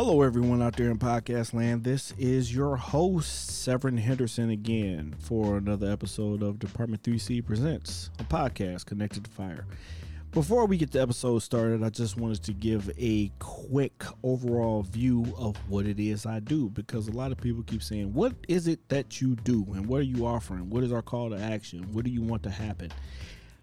Hello, everyone out there in podcast land. This is your host, Severin Henderson, again for another episode of Department 3C Presents, a podcast connected to fire. Before we get the episode started, I just wanted to give a quick overall view of what it is I do because a lot of people keep saying, What is it that you do? And what are you offering? What is our call to action? What do you want to happen?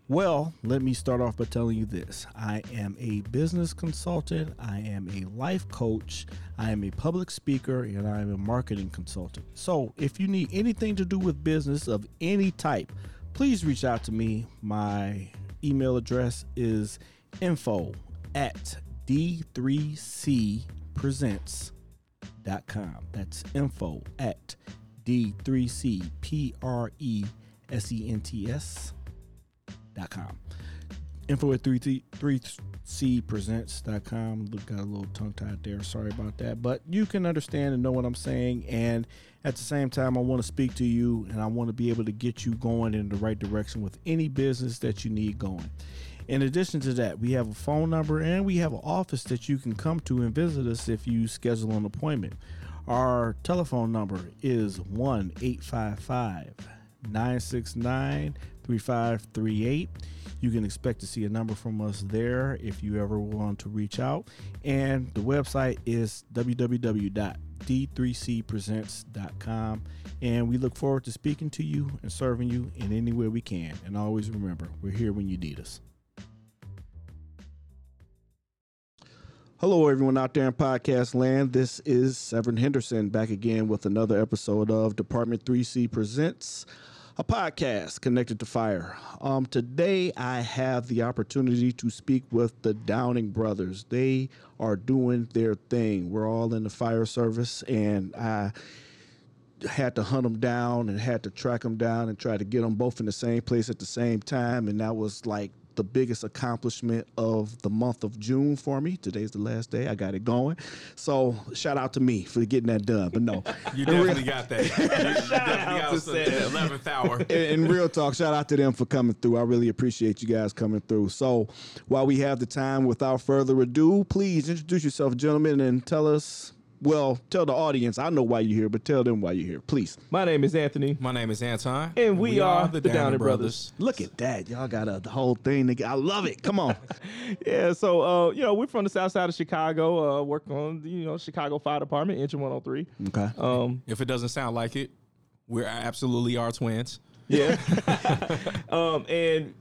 Well, let me start off by telling you this. I am a business consultant, I am a life coach, I am a public speaker, and I am a marketing consultant. So, if you need anything to do with business of any type, please reach out to me. My email address is info at d3cpresents.com. That's info at d3cpresents.com com. Info at 3C, 3cpresents.com. Got a little tongue tied there. Sorry about that. But you can understand and know what I'm saying. And at the same time, I want to speak to you and I want to be able to get you going in the right direction with any business that you need going. In addition to that, we have a phone number and we have an office that you can come to and visit us if you schedule an appointment. Our telephone number is 1 855 969 3538. You can expect to see a number from us there if you ever want to reach out. And the website is www.d3cpresents.com. And we look forward to speaking to you and serving you in any way we can. And always remember, we're here when you need us. Hello, everyone out there in podcast land. This is Severin Henderson back again with another episode of Department 3C Presents a podcast connected to fire. Um, today, I have the opportunity to speak with the Downing brothers. They are doing their thing. We're all in the fire service, and I had to hunt them down and had to track them down and try to get them both in the same place at the same time. And that was like the biggest accomplishment of the month of June for me. Today's the last day. I got it going. So shout out to me for getting that done. But no, you definitely got that. shout out to the eleventh hour. In, real talk, shout out to them for coming through. I really appreciate you guys coming through. So while we have the time, without further ado, please introduce yourself, gentlemen, and tell us well, tell the audience. I know why you're here, but tell them why you're here, please. My name is Anthony. My name is Anton. And, and we, we, are, the, the Downing, brothers. brothers. Look at that. Y'all got a, the whole thing. I love it. Come on. yeah, so, uh, you know, we're from the south side of Chicago, uh, work on, you know, Chicago Fire Department, Engine 103. Okay. Um, if it doesn't sound like it, we're absolutely our twins. Yeah. um, and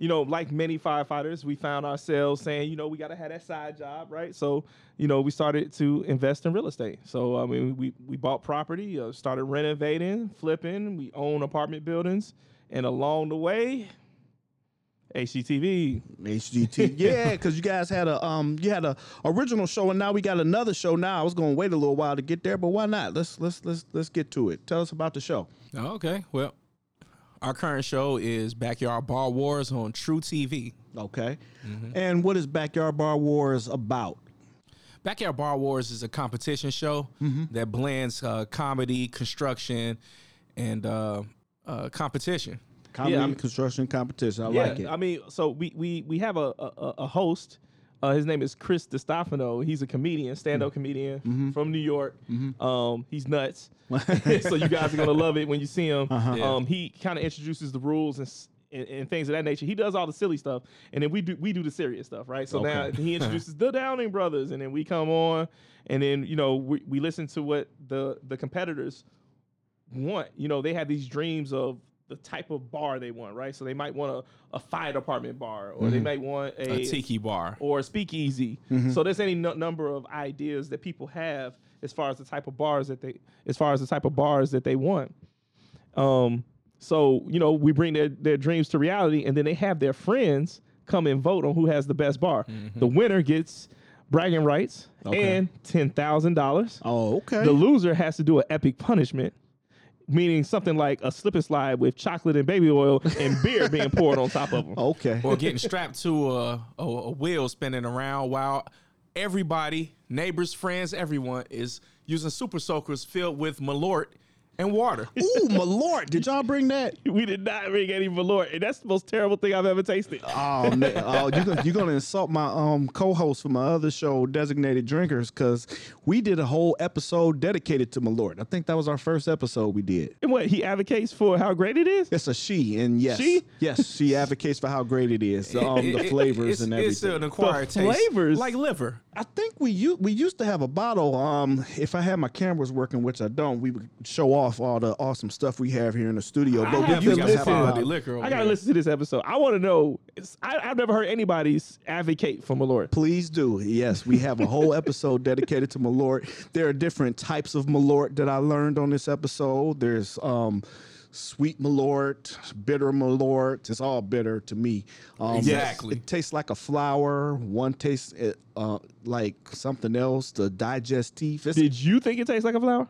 you know, like many firefighters, we found ourselves saying, you know, we got to have that side job, right? So, you know, we started to invest in real estate. So, I mean, we we bought property, uh, started renovating, flipping. We own apartment buildings, and along the way, HGTV. HGTV. yeah, because you guys had a um you had a original show and now we got another show now. I was gonna wait a little while to get there, but why not? Let's let's let's let's get to it. Tell us about the show. Oh, okay. Well, our current show is Backyard Bar Wars on truTV. Okay. Mm-hmm. And what is Backyard Bar Wars about? Backyard Bar Wars is a competition show mm-hmm. that blends uh, comedy, construction, and uh, uh, competition. Comedy, yeah, I mean, construction, competition. I yeah, like it. I mean, so we we we have a a, a host uh, his name is Chris Distefano. He's a comedian, stand-up mm-hmm. comedian mm-hmm. from New York. Mm-hmm. Um, he's nuts, so you guys are gonna love it when you see him. Uh-huh. Yeah. Um, he kind of introduces the rules and, and, and, things of that nature. He does all the silly stuff, and then we do we do the serious stuff, right? So okay. now he introduces the Downing brothers, and then we come on, and then you know we, we listen to what the the competitors want. You know, they have these dreams of the type of bar they want, right? So they might want a, a fire department bar, or mm-hmm. they might want a, a, tiki bar, or a speakeasy. Mm-hmm. So there's any number of ideas that people have as far as the type of bars that they, as far as the type of bars that they want. Um, so you know, we bring their their dreams to reality, and then they have their friends come and vote on who has the best bar. Mm-hmm. The winner gets bragging rights okay. and ten thousand dollars. Oh, okay. The loser has to do an epic punishment meaning something like a slip and slide with chocolate and baby oil and beer being poured on top of them. Okay. Or getting strapped to a, a, a wheel spinning around while everybody, neighbors, friends, everyone is using super soakers filled with Malort and water. Ooh, my lord! Did y'all bring that? We did not bring any Malort, and that's the most terrible thing I've ever tasted. Oh, man. oh, you gonna you gonna insult my um co-host for my other show, Designated Drinkers, because we did a whole episode dedicated to Malort. I think that was our first episode we did. And what he advocates for how great it is. It's a she, and yes, She? yes, she advocates for how great it is, um, the flavors it's, and It's everything. an acquired The taste, flavors? like liver. I think we u- we used to have a bottle. Um, if I had my cameras working, which I don't, we would show off all the awesome stuff we have here in the studio. I But we have used to to have a liquor. I gotta there. listen to this episode. I want to know. it's- I, I've never heard anybody advocate for Malort. Please do. Yes, we have a whole episode dedicated to Malort. There are different types of Malort that I learned on this episode. There's um, sweet Malort, bitter Malort. It's all bitter to me. Um, Exactly. It tastes like a flower. One tastes uh, uh, like something else. The digestive. It's Did you think it tastes like a flower?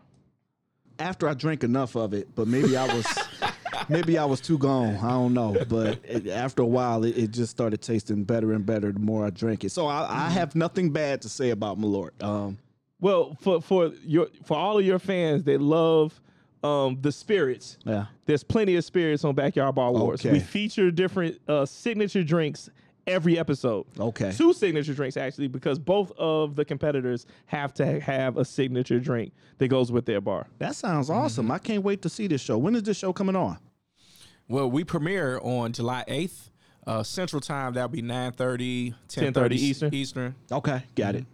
After I drank enough of it, but maybe I was. Maybe I was too gone. I don't know, but it, after a while, it, it just started tasting better and better the more I drank it. So I, I have nothing bad to say about Malort. Um, Well, for for your for all of your fans they love um, the spirits, yeah. there's plenty of spirits on Backyard Bar Wars. Okay. We feature different uh, signature drinks every episode. Okay. Two signature drinks actually, because both of the competitors have to have a signature drink that goes with their bar. That sounds awesome. I can't wait to see this show. When is this show coming on? Well, we premiere on July 8th, uh, Central Time. That'll be 9.30, 10.30 10:30 Eastern. Eastern. Okay, got it.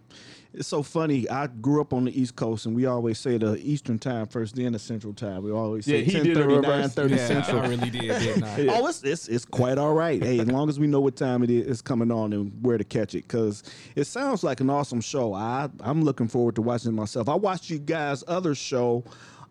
It's so funny. I grew up on the East Coast, and we always say the Eastern time first, then the Central time. We always say Yeah, he 10, did it 30, reverse. 9, 30 Yeah, Central. I really did, didn't I? Oh, it's, it's it's quite all right. Hey, as long as we know what time it is coming on and where to catch it, because it sounds like an awesome show. I I'm looking forward to watching it myself. I watched you guys' other show.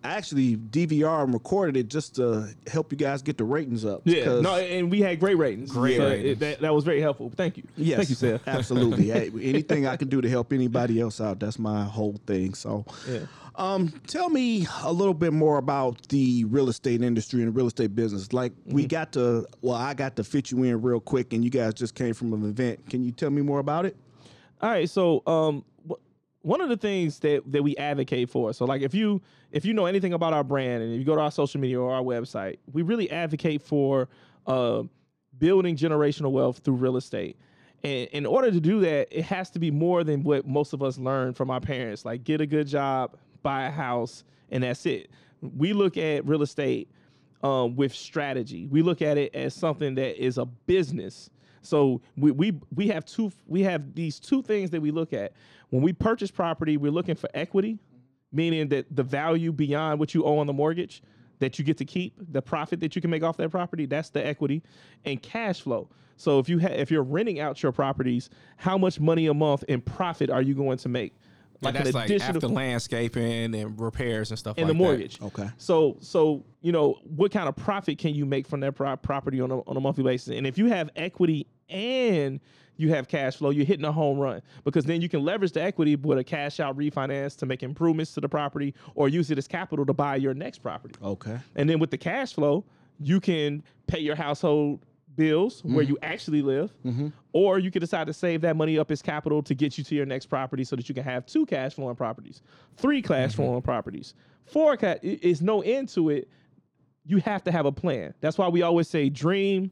I actually DVR and recorded it just to help you guys get the ratings up. Yeah, no, and we had great ratings. Great So ratings. it- that, that was very helpful. Thank you. Yes, Thank you, Seth. absolutely. hey, anything I can do to help anybody else out, that's my whole thing. So, Yeah. um, tell me a little bit more about the real estate industry and real estate business. Like we Mm-hmm. got to, well, I got to fit you in real quick, and you guys just came from an event. Can you tell me more about it? All right, so um, wh- one of the things that that we advocate for, so like if you if you know anything about our brand and if you go to our social media or our website, we really advocate for uh, building generational wealth through real estate. And in order to do that, it has to be more than what most of us learned from our parents. Like get a good job, buy a house, and that's it. We look at real estate um, with strategy. We look at it as something that is a business. So we, we we have two we have these two things that we look at when we purchase property. We're looking for equity, meaning that the value beyond what you owe on the mortgage that you get to keep, the profit that you can make off that property, that's the equity, and cash flow. So if you ha- if you're renting out your properties, how much money a month in profit are you going to make? Like that's like after landscaping and repairs and stuff like that in like the that. mortgage. Okay. So so you know what kind of profit can you make from that pro- property on a, on a monthly basis? And if you have equity and you have cash flow, you're hitting a home run because then you can leverage the equity with a cash out refinance to make improvements to the property or use it as capital to buy your next property. Okay. And then with the cash flow, you can pay your household bills where mm-hmm. you actually live, mm-hmm. or you can decide to save that money up as capital to get you to your next property so that you can have two cash flowing properties, three cash mm-hmm. flowing properties, four. Ca- i- is no end to it. You have to have a plan. That's why we always say dream,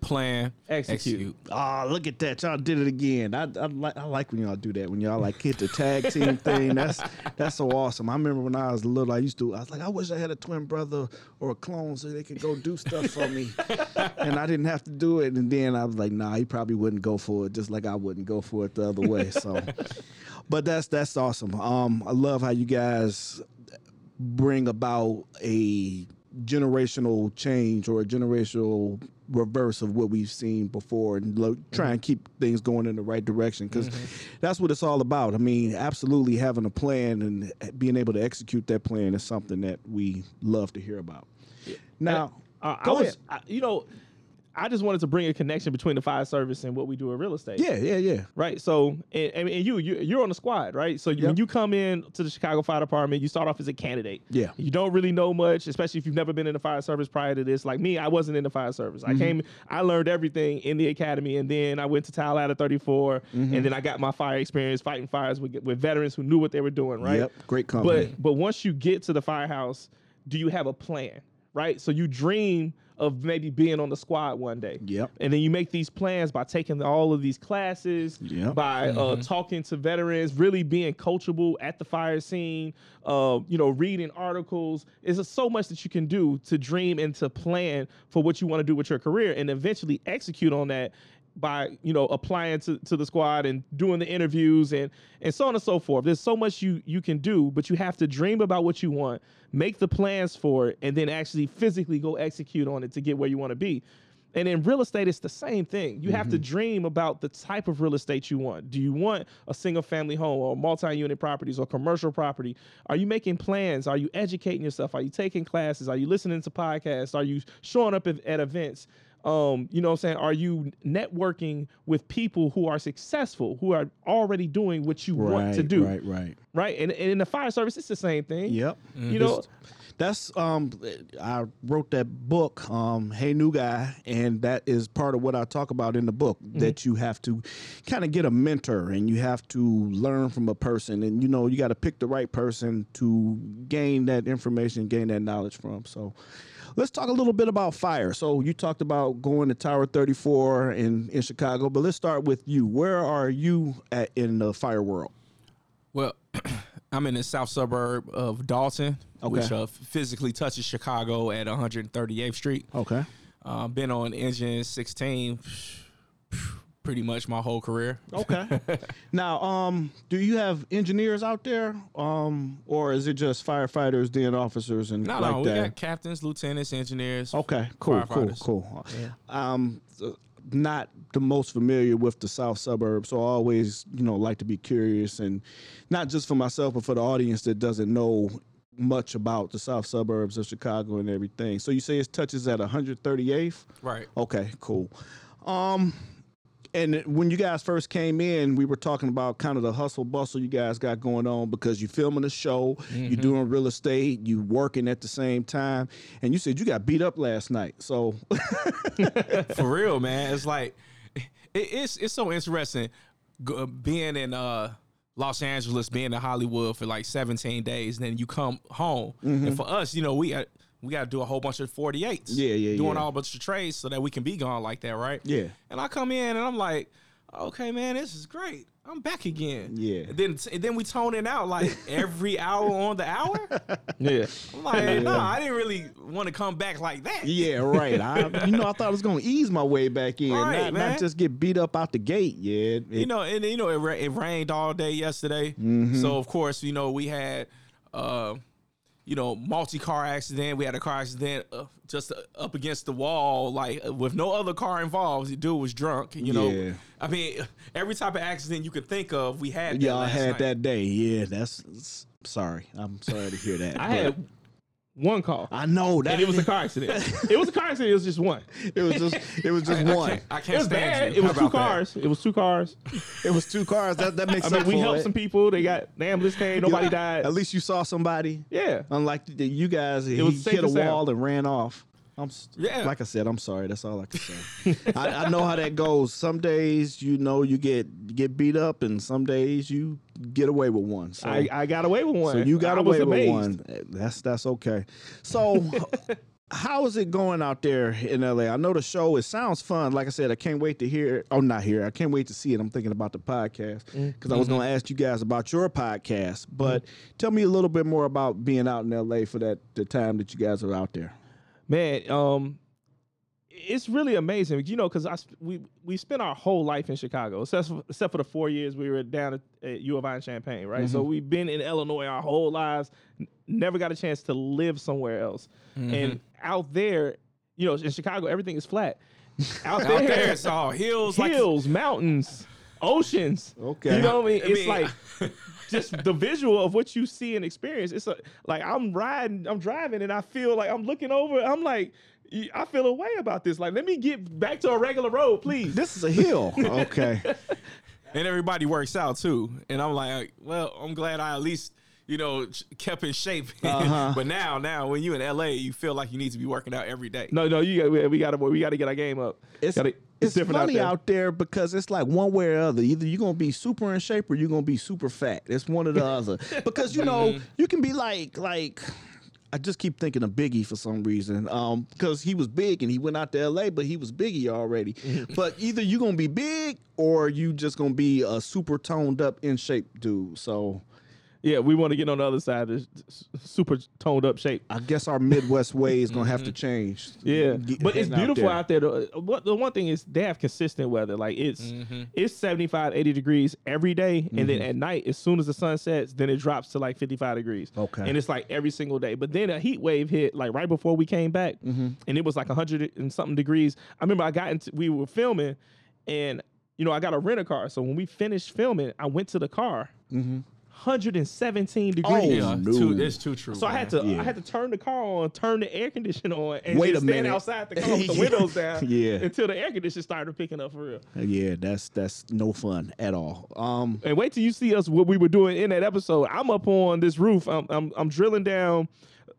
Plan, Execute. Ah, look at that! Y'all did it again. I, I like I like when y'all do that. When y'all like hit the tag team thing. That's that's so awesome. I remember when I was little, I used to. I was like, I wish I had a twin brother or a clone so they could go do stuff for me, and I didn't have to do it. And then I was like, Nah, he probably wouldn't go for it, just like I wouldn't go for it the other way. So, but that's that's awesome. Um, I love how you guys bring about a generational change or a generational reverse of what we've seen before and lo- try and keep things going in the right direction because that's what it's all about. I mean, absolutely having a plan and being able to execute that plan is something that we love to hear about. Now, Uh, I was. I, you know, I just wanted to bring a connection between the fire service and what we do in real estate. Yeah, yeah, yeah. Right. So, and, and you, you, you're on the squad, right? So when you come in to the Chicago Fire Department, you start off as a candidate. Yeah. You don't really know much, especially if you've never been in the fire service prior to this. Like me, I wasn't in the fire service. Mm-hmm. I came, I learned everything in the academy, and then I went to Tallahassee 34, Mm-hmm. and then I got my fire experience fighting fires with, with veterans who knew what they were doing, right? Yep, great company. But but once you get to the firehouse, do you have a plan? Right. So you dream of maybe being on the squad one day. Yep. And then you make these plans by taking all of these classes, Yep. by uh, talking to veterans, really being coachable at the fire scene, uh, you know, reading articles. There's just so much that you can do to dream and to plan for what you want to do with your career and eventually execute on that by you know applying to, to the squad and doing the interviews and and so on and so forth. There's so much you you can do but you have to dream about what you want make the plans for it and then actually physically go execute on it to get where you want to be. And in real estate it's the same thing. You have to mm-hmm. dream about the type of real estate you want. Do you want a single family home or multi-unit properties or commercial property? Are you making plans? Are you educating yourself? Are you taking classes? Are you listening to podcasts? Are you showing up at, at events um, you know what I'm saying? Are you networking with people who are successful, who are already doing what you want to do? Right, right. Right? And, and in the fire service, it's the same thing. Yep. You know, That's um I wrote that book, um, Hey New Guy, and that is part of what I talk about in the book. That you have to kind of get a mentor and you have to learn from a person and you know, you gotta pick the right person to gain that information, gain that knowledge from. So let's talk a little bit about fire. So you talked about going to Tower 34 in, in Chicago, but let's start with you. Where are you at in the fire world? Well, I'm in the south suburb of Dolton, which uh, physically touches Chicago at 138th Street. Okay. Uh, been on engine 16 pretty much my whole career. Okay. now, um, do you have engineers out there, um, or is it just firefighters, then officers, and No, like no, we that? got captains, lieutenants, engineers. okay, cool, cool, cool. Um, uh, not the most familiar with the south suburbs, so I always, you know, like to be curious, and not just for myself, but for the audience that doesn't know much about the south suburbs of Chicago and everything. So you say it touches at 138th. Right. Okay, cool. Um, and when you guys first came in, we were talking about kind of the hustle bustle you guys got going on because you're filming a show, you're doing real estate, you working at the same time, and you said you got beat up last night. So For real, man. It's like it, it's it's so interesting g- uh, being in uh Los Angeles, being in Hollywood for like 17 days, and then you come home. And for us, you know, we got we got to do a whole bunch of 48s. Yeah, yeah, Doing yeah. all bunch of trades so that we can be gone like that, right? Yeah. And I come in and I'm like, okay, man, this is great. I'm back again. Yeah. And then and then we tone it out like every hour on the hour. Yeah. I'm like, no, I didn't really want to come back like that. yeah, right. I, you know, I thought I was gonna ease my way back in, Right, not, man. not just get beat up out the gate. Yeah, it- you know, and you know, it, it rained all day yesterday. Mm-hmm. So of course, you know, we had, uh, you know, multi car accident. We had a car accident uh, just uh, up against the wall, like uh, with no other car involved. The dude was drunk. You know, Yeah. I mean, every type of accident you could think of, we had. that y'all last had night. that day. Yeah, that's it's- sorry. I'm sorry to hear that. I but- had one call. I know that and it was a car accident. it was a car accident. It was just one. It was just it was just I, I one. can't, I It can't was stand bad. you. It was How two about that? cars. It was two cars. It was two cars. That that makes I sense. mean, we helped it. some people. They got the ambulance came. Nobody died. At least you saw somebody. Yeah. Unlike the, you guys, he was hit a and sound. wall and ran off. I'm Yeah. Like I said, I'm sorry. That's all I can say. I, I know how that goes. Some days, you know, you get get beat up, and some days you get away with one. So, I, I got away with one. so you got I away with one. Eh, that's that's okay. So. How is it going out there in LA? I know the show. It sounds fun. Like I said, I can't wait to hear. Oh, not hear. I can't wait to see it. I'm thinking about the podcast because I was going to ask you guys about your podcast. But mm-hmm. tell me a little bit more about being out in LA for that the time that you guys are out there. Man um it's really amazing you know because i we we spent our whole life in chicago except for, except for the four years we were down at, at u of i in champaign right? So we've been in illinois our whole lives n- never got a chance to live somewhere else. And out there you know in chicago everything is flat. Out there, Out there, it's all hills, like hills mountains oceans. Okay. you know what i mean? I it's mean- like just the visual of what you see and experience. It's a, like I'm riding, I'm driving, and I feel like I'm looking over. I'm like, I feel a way about this. Like, let me get back to a regular road, please. This is a hill. okay. and everybody works out too. And I'm like, well, I'm glad I at least you know kept in shape. Uh-huh. but now, now when you in LA, you feel like you need to be working out every day. no, no, you got, we, we got to we got to get our game up. It's, Gotta- it's, different funny out out there. there. because it's like one way or other. Either you're gonna be super in shape or you're gonna be super fat. It's one or the other. Because you know Mm-hmm. you can be like like I just keep thinking of Biggie for some reason. Um, because he was big and he went out to L.A., but he was Biggie already. but either you're gonna be big or you just gonna be a super toned up, in shape dude. So Yeah, we want to get on the other side, this super toned up shape. I guess our Midwest way is gonna have to change. Yeah, Get- but it's heading beautiful there. out there. What the one thing is they have consistent weather. Like it's Mm-hmm. it's 75, 80 degrees every day, and then at night, as soon as the sun sets, then it drops to like 55 degrees. Okay. And it's like every single day. But then a heat wave hit like right before we came back, Mm-hmm. and it was like 100 and something degrees. I remember I got into we were filming and you know, I got a rent a car. So when we finished filming, I went to the car. 117 degrees. Oh, Yeah, no. too, it's too true. So I had to Yeah. I had to turn the car on, turn the air conditioner on, and Wait just a stand minute. outside the car with the Yeah. windows down Yeah. until the air conditioner started picking up for real. Yeah, that's that's no fun at all. Um, And wait till you see us what we were doing in that episode. I'm up on this roof. I'm I'm, I'm drilling down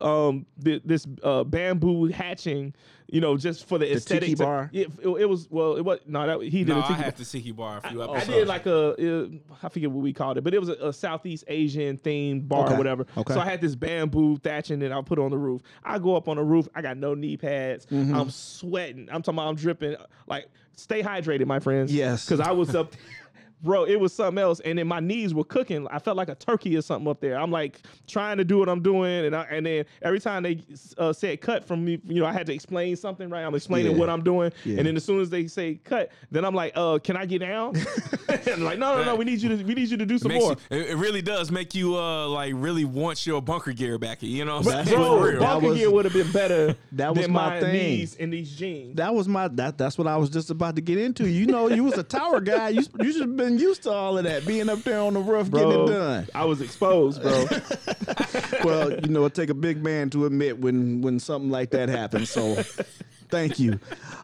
um thi- this uh, bamboo thatching, you know, just for the, aesthetic. tiki to- bar? It, it, it was well, it was no that he did no, a I tiki had the Tiki Bar a few I episodes. did like a, uh, I forget what we called it, but it was a, a Southeast Asian themed bar Okay. or whatever. Okay. So I had this bamboo thatching that I put on the roof. I go up on the roof. I got no knee pads. Mm-hmm. I'm sweating. I'm talking about I'm dripping. Like, stay hydrated, my friends. Yes. Because I was up. Bro, it was something else, and then my knees were cooking. I felt like a turkey or something up there. I'm like trying to do what I'm doing, and I, and then every time they uh, said cut from me, you know, I had to explain something, right? I'm explaining Yeah. what I'm doing, Yeah. and then as soon as they say cut, then I'm like, uh, can I get down? and like, no, no, no, we need you to we need you to do some Makes more. you, it, it really does make you uh like really want your bunker gear back. You know, what I'm That's saying? Bro, real. bunker was- gear would have been better that was than my my, thing. knees in these jeans. that was my that that's what I was just about to get into. You know, you was a tower guy. You you should have been used to all of that, being up there on the roof getting it done. I was exposed, bro. well, you know, it take a big man to admit when when something like that happens. So, thank you.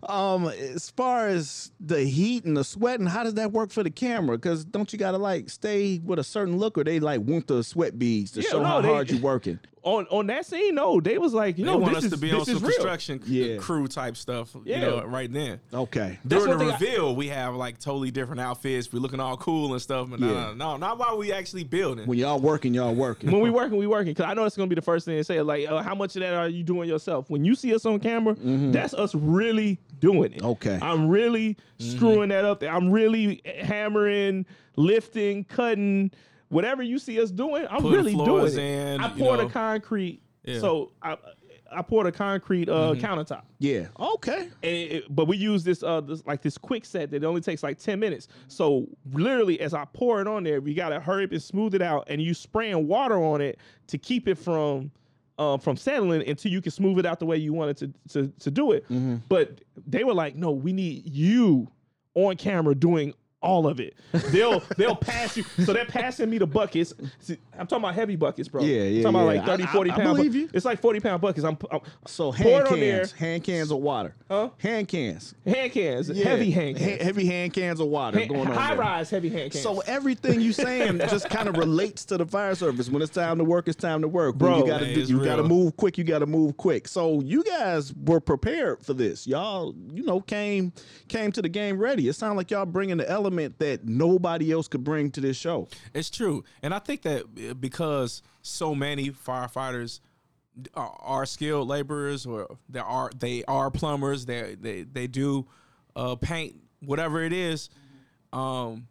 Um, as far as the heat and the sweating, how does that work for the camera? Because don't you gotta like stay with a certain look, or they like want the sweat beads to Yeah, show no, how they- hard you're working? On on that scene, no, they was like, you They know, want this us is, to be this on some is real. construction Yeah. crew type stuff. Yeah. You know, right then. Okay. That's During the one thing I- reveal, we have like totally different outfits. We're looking all cool and stuff. But no, Yeah. no, no, not while we actually building. When y'all working, y'all working. When we working, we working. Cause I know it's gonna be the first thing to say. Like, uh, how much of that are you doing yourself? When you see us on camera, that's us really doing it. Mm-hmm. Okay. I'm really screwing that up. there. I'm really hammering, lifting, cutting. Whatever you see us doing, I'm Putting really doing floors it. in, I you poured know. a concrete. Yeah. So I I poured a concrete uh, countertop. yeah. Okay. And it, it- but we use this uh this, like this quick set that only takes like 10 minutes. So literally as I pour it on there, we gotta hurry up and smooth it out and you spraying water on it to keep it from um, from settling until you can smooth it out the way you wanted to to, to do it. But they were like, no, we need you on camera doing all of it. They'll they'll pass you. So they're passing me the buckets. See, I'm talking about heavy buckets, bro. Yeah, yeah, I'm talking about like 30, I- I- 40 I pound. bu- believe you. It's like 40 pound buckets. I'm, I'm So hand it on there. cans, hand cans of water. Huh? Hand cans. Hand cans, Yeah. heavy hand cans. He- heavy hand cans of water Ha- going on. high there. rise heavy hand cans. So everything you saying just kind of relates to the fire service. When it's time to work, it's time to work. When Bro, you gotta Hey, do, it's you gotta move quick. You gotta move quick. So you guys were prepared for this. Y'all, you know, came came to the game ready. It sounded like y'all bringing the element that nobody else could bring to this show. It's true, and I think that uh, because so many firefighters are, are skilled laborers, or they are they are plumbers, they they they do uh, paint, whatever it is. Um,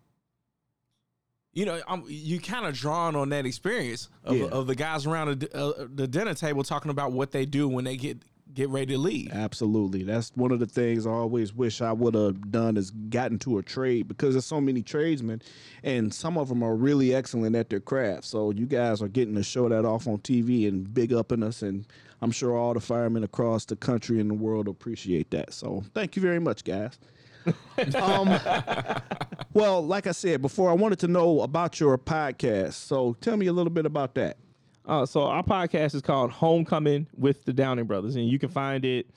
you know, I'm, you kind of drawn on that experience of, Yeah. of the guys around the, uh, the dinner table talking about what they do when they get get ready to leave. Absolutely. That's one of the things I always wish I would have done is gotten to a trade because there's so many tradesmen and some of them are really excellent at their craft. So you guys are getting to show that off on TV and big upping us and I'm sure all the firemen across the country and the world appreciate that. So thank you very much, guys. um, well, like I said before, I wanted to know about your podcast. So tell me a little bit about that. Uh, so our podcast is called Homecoming with the Downing Brothers, and you can find it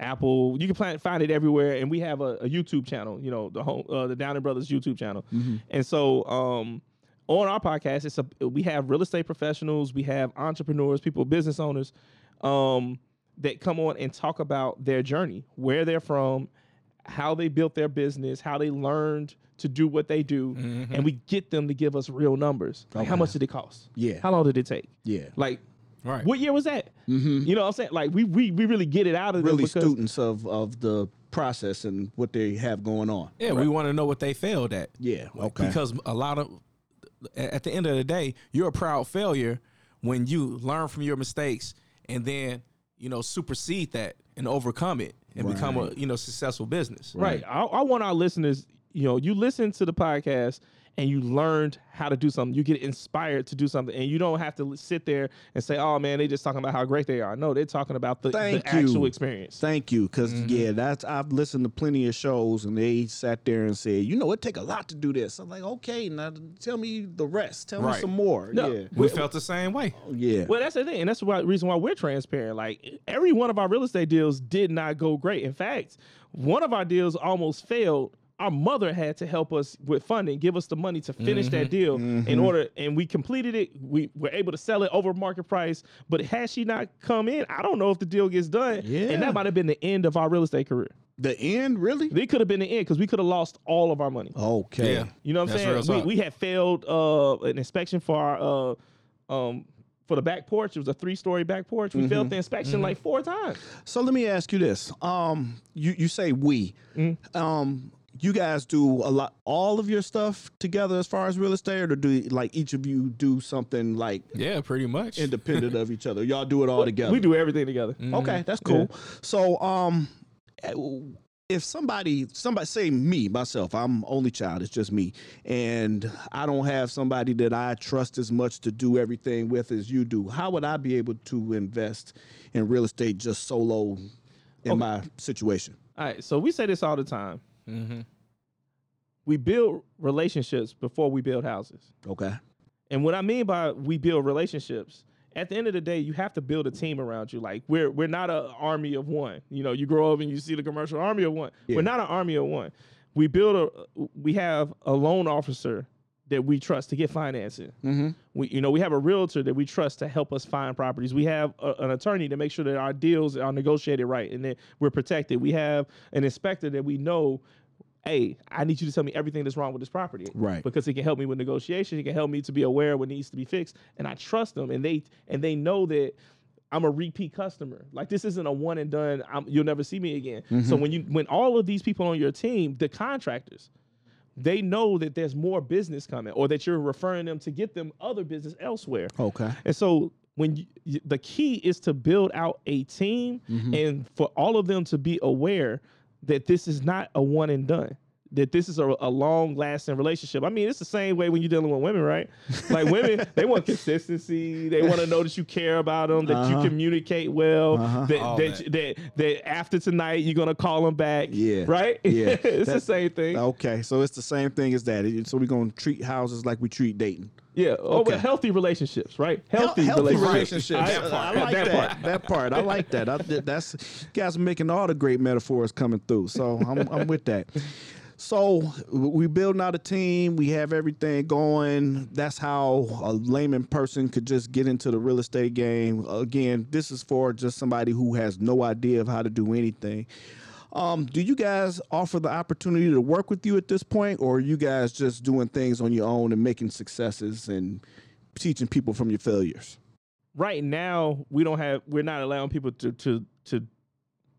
Apple. You can find find it everywhere, and we have a, a YouTube channel. You know the home uh, the Downing Brothers YouTube channel, and so um, on our podcast, it's a we have real estate professionals, we have entrepreneurs, people, business owners, um, that come on and talk about their journey, where they're from, how they built their business, how they learned to do what they do, mm-hmm. and we get them to give us real numbers. Like how much did it cost? Yeah. How long did it take? Yeah. Like Right. What year was that? Mm-hmm. You know what I'm saying? Like we we, we really get it out of them Really students of of the process and what they have going on. Yeah, we want to know what they failed at. Yeah. Okay. Because a lot of at the end of the day, you're a proud failure when you learn from your mistakes and then you know supersede that and overcome it and become a you know successful business. Right. I, I want our listeners, you know, you listen to the podcast and you learned how to do something. You get inspired to do something, and you don't have to sit there and say, "Oh man, they just talking about how great they are." No, they're talking about the, the Thank actual you. experience. Thank you, because mm-hmm. yeah, that's I've listened to plenty of shows, and they sat there and said, you know, it take a lot to do this. I'm like, okay, now tell me the rest. Tell me some more. No. Yeah, We felt the same way. yeah. Well, that's the thing, and that's the reason why we're transparent. Like every one of our real estate deals did not go great. In fact, one of our deals almost failed. Our mother had to help us with funding, give us the money to finish that deal in order, and we completed it. We were able to sell it over market price. But had she not come in, I don't know if the deal gets done. Yeah. And that might have been the end of our real estate career. The end, really? They could have been the end because we could have lost all of our money. Okay. Yeah. You know what I'm That's saying? We, we had failed uh, an inspection for our uh, um, for the back porch. It was a three story back porch. We failed the inspection like four times. So let me ask you this. Um, you you say we. Um, you guys do a lot, all of your stuff together as far as real estate, or do like each of you do something like Yeah, pretty much. independent of each other? Y'all do it all together. We do everything together. Okay, that's cool. So, um, if somebody, somebody say me, myself, I'm only child, it's just me, and I don't have somebody that I trust as much to do everything with as you do, how would I be able to invest in real estate just solo in my situation? All right. So we say this all the time. Hmm We build relationships before we build houses. Okay. And what I mean by we build relationships, at the end of the day, you have to build a team around you. Like we're we're not an army of one. You know, you grow up and you see the commercial army of one. Yeah. We're not an army of one. We build a we have a loan officer that we trust to get financing. Mm-hmm. We you know we have a realtor that we trust to help us find properties. We have a, an attorney to make sure that our deals are negotiated right and that we're protected. We have an inspector that we know. Hey, I need you to tell me everything that's wrong with this property Right. because it can help me with negotiation. It can help me to be aware of what needs to be fixed, and I trust them, and they and they know that I'm a repeat customer. Like this isn't a one and done. I'm, you'll never see me again. So when you when all of these people on your team, the contractors, they know that there's more business coming, or that you're referring them to get them other business elsewhere. Okay. And so when you, the key is to build out a team mm-hmm. and for all of them to be aware that this is not a one and done. That this is a, a long lasting relationship. I mean, it's the same way when you're dealing with women, right? Like women, they want consistency. They want to know that you care about them, that Uh-huh. you communicate well, that, All that, that. that that after tonight you're gonna call them back. Yeah. Right. Yeah. it's the same thing. Okay. So it's the same thing as that. So we're gonna treat houses like we treat dating. Yeah. Oh, Okay. but healthy relationships, right? Healthy, healthy relationships. relationships. I- I, I like that that. part. That part. I like that. I, that's you guys are making all the great metaphors coming through. So I'm, I'm with that. So we building out a team. We have everything going. That's how a layman person could just get into the real estate game. Again, this is for just somebody who has no idea of how to do anything. Um, do you guys offer the opportunity to work with you at this point, or are you guys just doing things on your own and making successes and teaching people from your failures? right now we don't have we're not allowing people to to to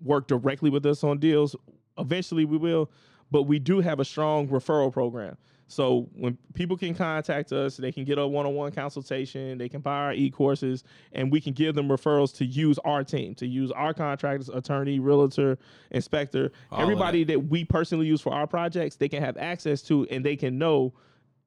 work directly with us on deals eventually we will but we do have a strong referral program so when people can contact us they can get a one-on-one consultation they can buy our e-courses and we can give them referrals to use our team to use our contractors attorney realtor inspector All of everybody that we personally use for our projects they can have access to and they can know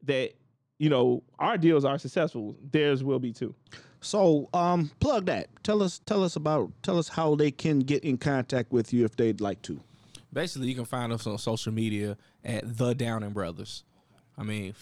that you know our deals are successful theirs will be too So, um, plug that. Tell us, tell us about, tell us how they can get in contact with you if they'd like to. Basically, you can find us on social media at the Downing Brothers. I mean,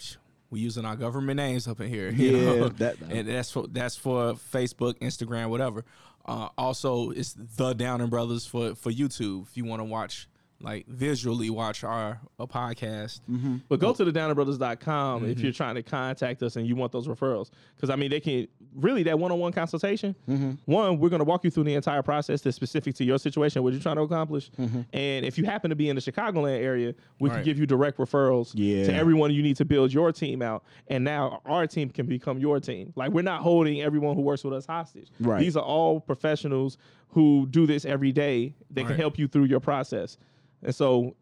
we using our government names up in here. Yeah, know? that- and that's for that's for Facebook, Instagram, whatever. Uh, also, it's the Downing Brothers for for YouTube if you want to watch like visually watch our a podcast. But go to the downingbrothers.com Mm-hmm. if you're trying to contact us and you want those referrals. Because I mean, they can really that one-on-one consultation. Mm-hmm. One, we're going to walk you through the entire process that's specific to your situation, what you're trying to accomplish. Mm-hmm. And if you happen to be in the Chicagoland area, we can Right. give you direct referrals Yeah. to everyone you need to build your team out. And now our team can become your team. Like we're not holding everyone who works with us hostage. Right. These are all professionals who do this every day. They can Right. help you through your process. And so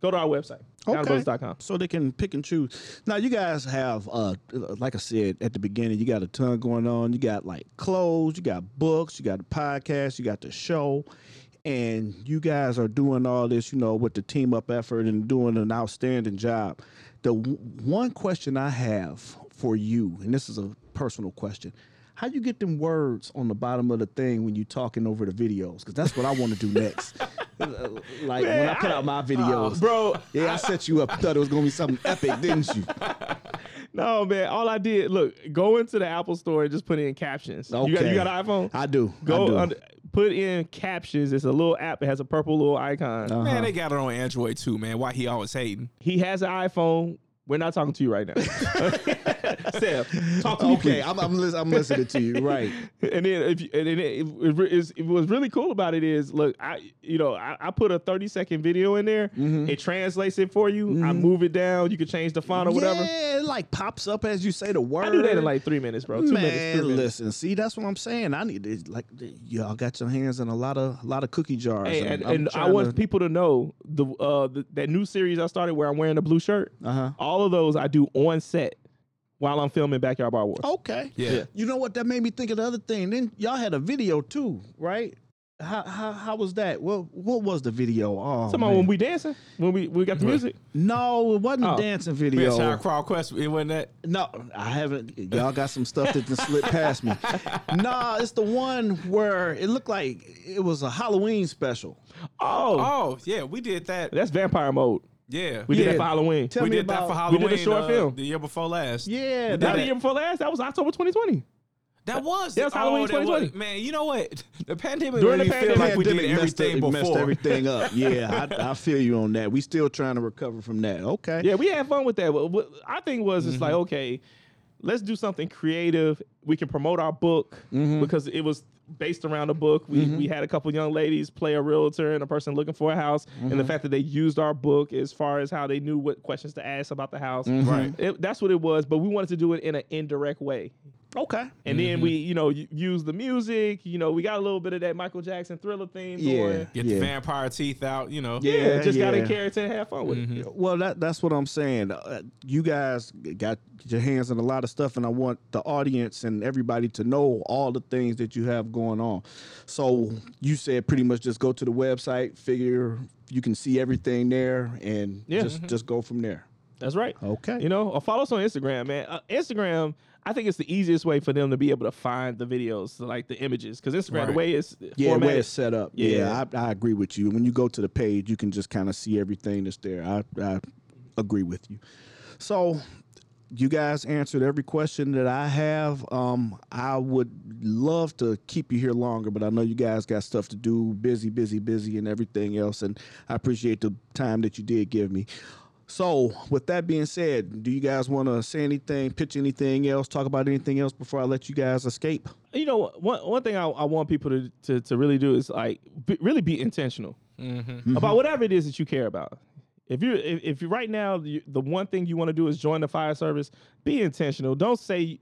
go to our website, downingbrothers.com. So they can pick and choose. Now you guys have, uh, like I said at the beginning, you got a ton going on. You got like clothes, you got books, you got a podcast, you got the show, and you guys are doing all this, you know, with the team up effort and doing an outstanding job. The w- one question I have for you, and this is a personal question. How you get them words on the bottom of the thing when you're talking over the videos? Because that's what I want to do next. like when I put out my videos, Bro, yeah, I set you up. Thought it was gonna be something epic, didn't you? No, man. All I did, look, go into the Apple Store and just put in captions. You got you got an iPhone? I do. I Go do. under, put in captions. It's a little app. It has a purple little icon. Uh-huh. Man, they got it on Android too, man. Why he always hating? He has an iPhone. We're not talking to you right now. Steph, talk to me. okay. I'm I'm, lis- I'm listening to you. Right. and then if you, and then it, it, it, is- it was really cool about it is look I you know I, I put a 30 second video in there Mm-hmm. it translates it for you I move it down you can change the font or whatever Yeah, it like pops up as you say the word. I do that in like three minutes bro two Man, minutes three minutes listen. See, that's what I'm saying. I need to like y'all got your hands in a lot of a lot of cookie jars. Hey, and, I'm and I want to- people to know the uh the, that new series I started where I'm wearing the blue shirt. Uh-huh. All of those I do on set while I'm filming Backyard Bar Wars. Okay. Yeah. You know what? That made me think of the other thing. Then y'all had a video too, right? How how, how was that? What what was the video? Oh, Talking about man. when we dancing, when we we got the music. no, it wasn't Oh. a dancing Man, video. Child Crowd Quest, it wasn't that. No, I haven't. Y'all got some stuff that just slipped past me. Nah, it's the one where it looked like it was a Halloween special. Oh, Oh, yeah, we did that. that's vampire mode. Yeah. We did Yeah. that for Halloween. Tell we me did about. that for we Halloween. did a short uh, film. the year before last. yeah, We Not the that. year before last. That was October 2020. That was That was Halloween that was- 2020. man, you know what? The pandemic During really the feel like we did Pandemic messed everything up- messed before. everything up. Yeah, I, I feel you on that. We still trying to recover from that. Okay. Yeah, we had fun with that. What, what I think was it's Mm-hmm. like okay, let's do something creative. We can promote our book Mm-hmm. because it was based around a book. We we had a couple young ladies play a realtor and a person looking for a house, and Mm-hmm. the fact that they used our book as far as how they knew what questions to ask about the house. Mm-hmm. Right. It, that's what it was. But we wanted to do it in an indirect way. Okay. And then Mm-hmm. we, you know, use the music. You know, we got a little bit of that Michael Jackson thriller theme Yeah. going. Get Yeah. the vampire teeth out, you know. Yeah. Yeah, just got in yeah. character and have fun with it. Well, that that's what I'm saying. Uh, you guys got your hands on a lot of stuff, and I want the audience and everybody to know all the things that you have going on. So you said pretty much just go to the website, figure you can see everything there, and Yeah. just just go from there. That's right. Okay. You know, or follow us on Instagram, man. Uh, Instagram, I think it's the easiest way for them to be able to find the videos, like the images, because Instagram, the way it's Yeah, the way formatted, it's set up. Yeah. Yeah, I, I agree with you. When you go to the page, you can just kind of see everything that's there. I, I agree with you. So, you guys answered every question that I have. Um, I would love to keep you here longer, but I know you guys got stuff to do, busy, busy, busy, and everything else. And I appreciate the time that you did give me. So, with that being said, do you guys want to say anything, pitch anything else, talk about anything else before I let you guys escape? you know, one one thing I, I want people to, to to really do is like be, really be intentional mm-hmm. Mm-hmm. about whatever it is that you care about. If you if, if you right now you, the one thing you want to do is join the fire service, be intentional. Don't say.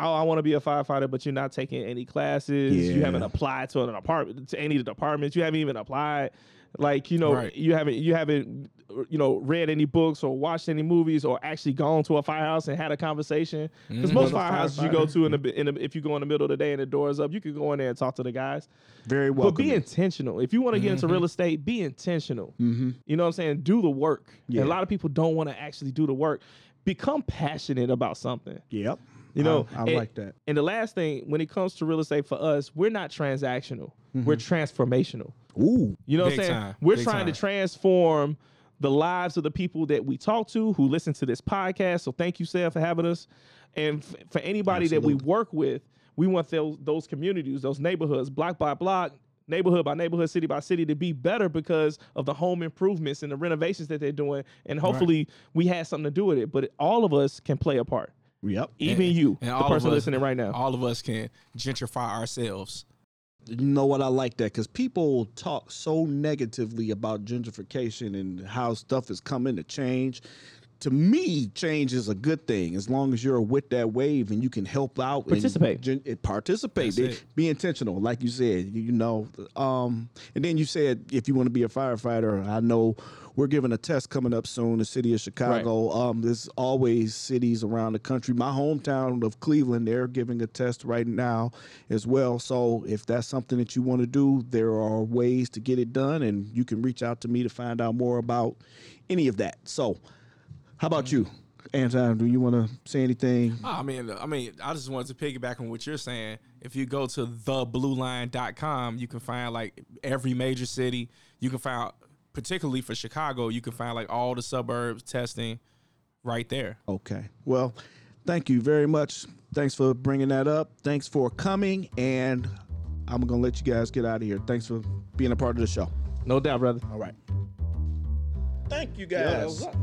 Oh, I want to be a firefighter, but you're not taking any classes. You haven't applied to an apartment to any of the departments. You haven't even applied. Like you know, Right. you haven't you haven't you know read any books or watched any movies or actually gone to a firehouse and had a conversation. Because mm-hmm. most Was a firehouses you go to in the, in the if you go in the middle of the day and the doors up, you could go in there and talk to the guys. Very well. But be intentional. If you want to get into real mm-hmm. estate, be intentional. Mm-hmm. You know what I'm saying? Do the work. Yeah. And a lot of people don't want to actually do the work. Become passionate about something. Yep. You know, I, I and- like that. And the last thing, when it comes to real estate for us, we're not transactional. We're mm-hmm. transformational. Ooh. You know what I'm saying? time. We're Big trying to transform the lives of the people that we talk to who listen to this podcast. So thank you, Sarah, for having us. And f- for anybody that we work with, we want those, those communities, those neighborhoods, block by block, neighborhood by neighborhood, city by city to be better because of the home improvements and the renovations that they're doing. And hopefully we had something to do with it. But all of us can play a part. Yep. Even you, and the all person us- listening right now. All of us can gentrify ourselves. You know what? I like that because people talk so negatively about gentrification and how stuff is coming to change. To me, change is a good thing as long as you're with that wave and you can help out. Participate. gen- it- participate. That's It- it. Be intentional, like you said. You, you know, um, and then you said if you want to be a firefighter, I know we're giving a test coming up soon. The city of Chicago. Um, there's always cities around the country. My hometown of Cleveland, they're giving a test right now as well. So if that's something that you want to do, there are ways to get it done, and you can reach out to me to find out more about any of that. So, how about you, Anton? Do you want to say anything? Oh, I mean, I mean, I just wanted to piggyback on what you're saying. If you go to theblueline.com, you can find like every major city. You can find, particularly for Chicago, you can find like all the suburbs testing right there. Okay. Well, thank you very much. Thanks for bringing that up. Thanks for coming, and I'm gonna let you guys get out of here. Thanks for being a part of the show. No doubt, brother. All right. Thank you guys. was up.